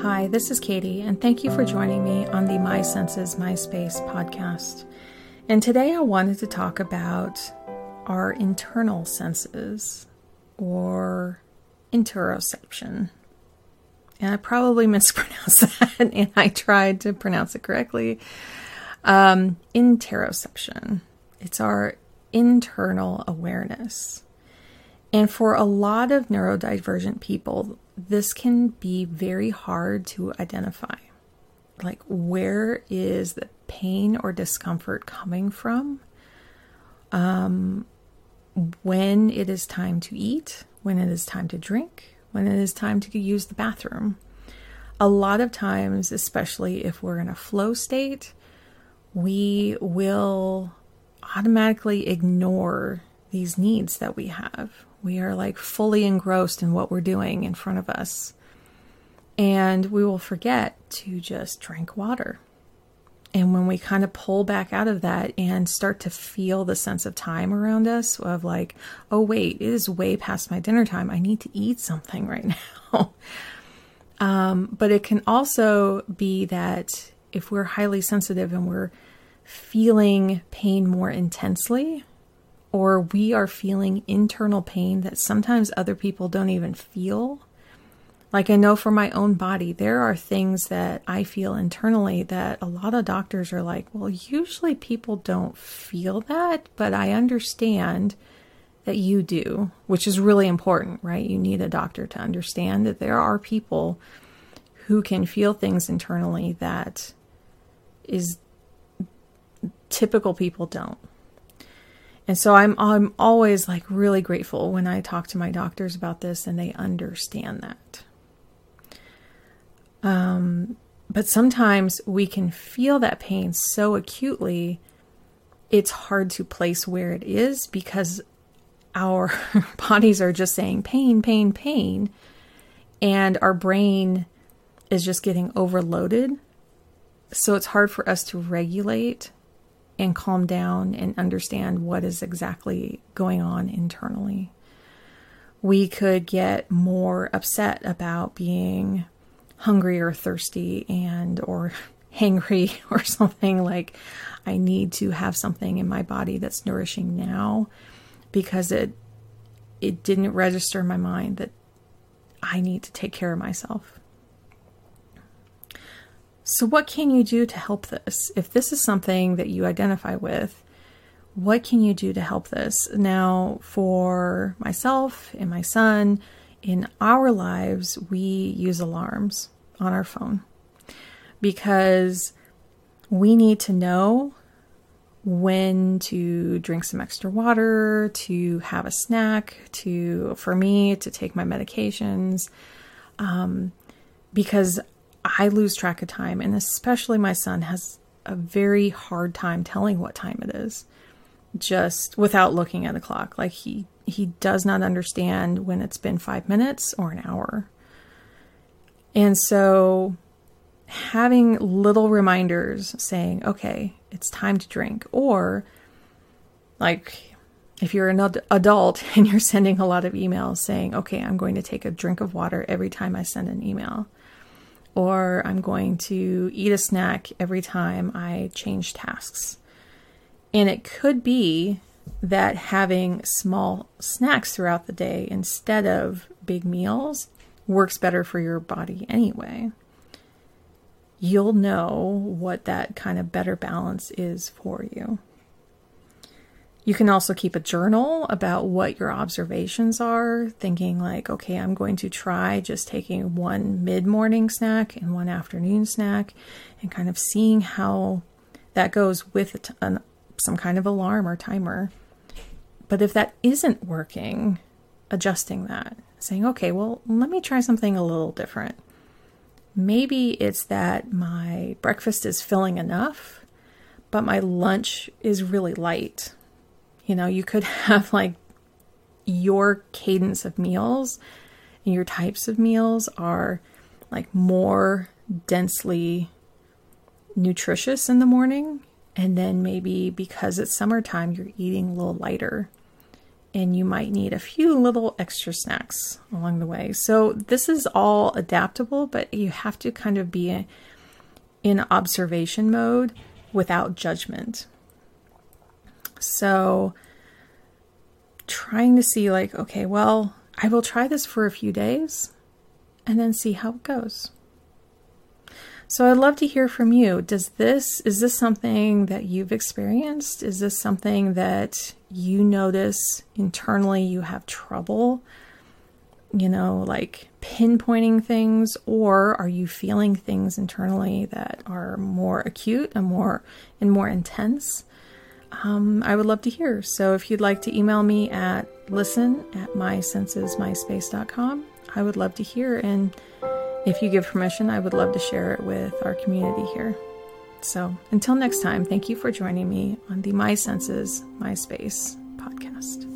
this is Katie, and thank you for joining me on the My Senses, My Space podcast. And today I wanted to talk about our internal senses or interoception. And I probably mispronounced that, and I tried to pronounce it correctly. Um, interoception. It's our internal awareness. And for a lot of neurodivergent people, this can be very hard to identify. Like, where is the pain or discomfort coming from? Um, when it is time to eat, when it is time to drink, when it is time to use the bathroom. A lot of times, especially if we're in a flow state, we will automatically ignore these needs that we have. We are like fully engrossed in what we're doing in front of us. And we will forget to just drink water. And when we kind of pull back out of that and start to feel the sense of time around us, of like, oh, wait, it is way past my dinner time. I need to eat something right now. um, but it can also be that if we're highly sensitive and we're feeling pain more intensely, or we are feeling internal pain that sometimes other people don't even feel. Like I know for my own body, there are things that I feel internally that a lot of doctors are like, well, usually people don't feel that, but I understand that you do, which is really important, right? You need a doctor to understand that there are people who can feel things internally that is typical people don't. And so I'm I'm always like really grateful when I talk to my doctors about this and they understand that. Um, but sometimes we can feel that pain so acutely, it's hard to place where it is because our bodies are just saying pain, pain, pain, and our brain is just getting overloaded. So it's hard for us to regulate and calm down and understand what is exactly going on internally. We could get more upset about being hungry or thirsty and or hangry or something like I need to have something in my body that's nourishing now because it it didn't register in my mind that I need to take care of myself. So, what can you do to help this? If this is something that you identify with, what can you do to help this? Now, for myself and my son, in our lives, we use alarms on our phone because we need to know when to drink some extra water, to have a snack, to, for me, to take my medications. Um, because I lose track of time, and especially my son has a very hard time telling what time it is just without looking at the clock. Like he he does not understand when it's been 5 minutes or an hour. And so having little reminders saying, "Okay, it's time to drink," or like if you're an ad- adult and you're sending a lot of emails saying, "Okay, I'm going to take a drink of water every time I send an email." Or I'm going to eat a snack every time I change tasks. And it could be that having small snacks throughout the day instead of big meals works better for your body anyway. You'll know what that kind of better balance is for you. You can also keep a journal about what your observations are, thinking like, okay, I'm going to try just taking one mid morning snack and one afternoon snack and kind of seeing how that goes with an, some kind of alarm or timer. But if that isn't working, adjusting that, saying, okay, well, let me try something a little different. Maybe it's that my breakfast is filling enough, but my lunch is really light you know, you could have like your cadence of meals and your types of meals are like more densely nutritious in the morning. And then maybe because it's summertime, you're eating a little lighter and you might need a few little extra snacks along the way. So, this is all adaptable, but you have to kind of be in observation mode without judgment. So, trying to see, like, okay, well, I will try this for a few days and then see how it goes. So I'd love to hear from you. Does this is this something that you've experienced? Is this something that you notice internally you have trouble you know, like pinpointing things or are you feeling things internally that are more acute and more and more intense? Um, I would love to hear. So if you'd like to email me at listen at mysensesmyspace.com, I would love to hear and if you give permission, I would love to share it with our community here. So until next time, thank you for joining me on the My Senses, My Space podcast.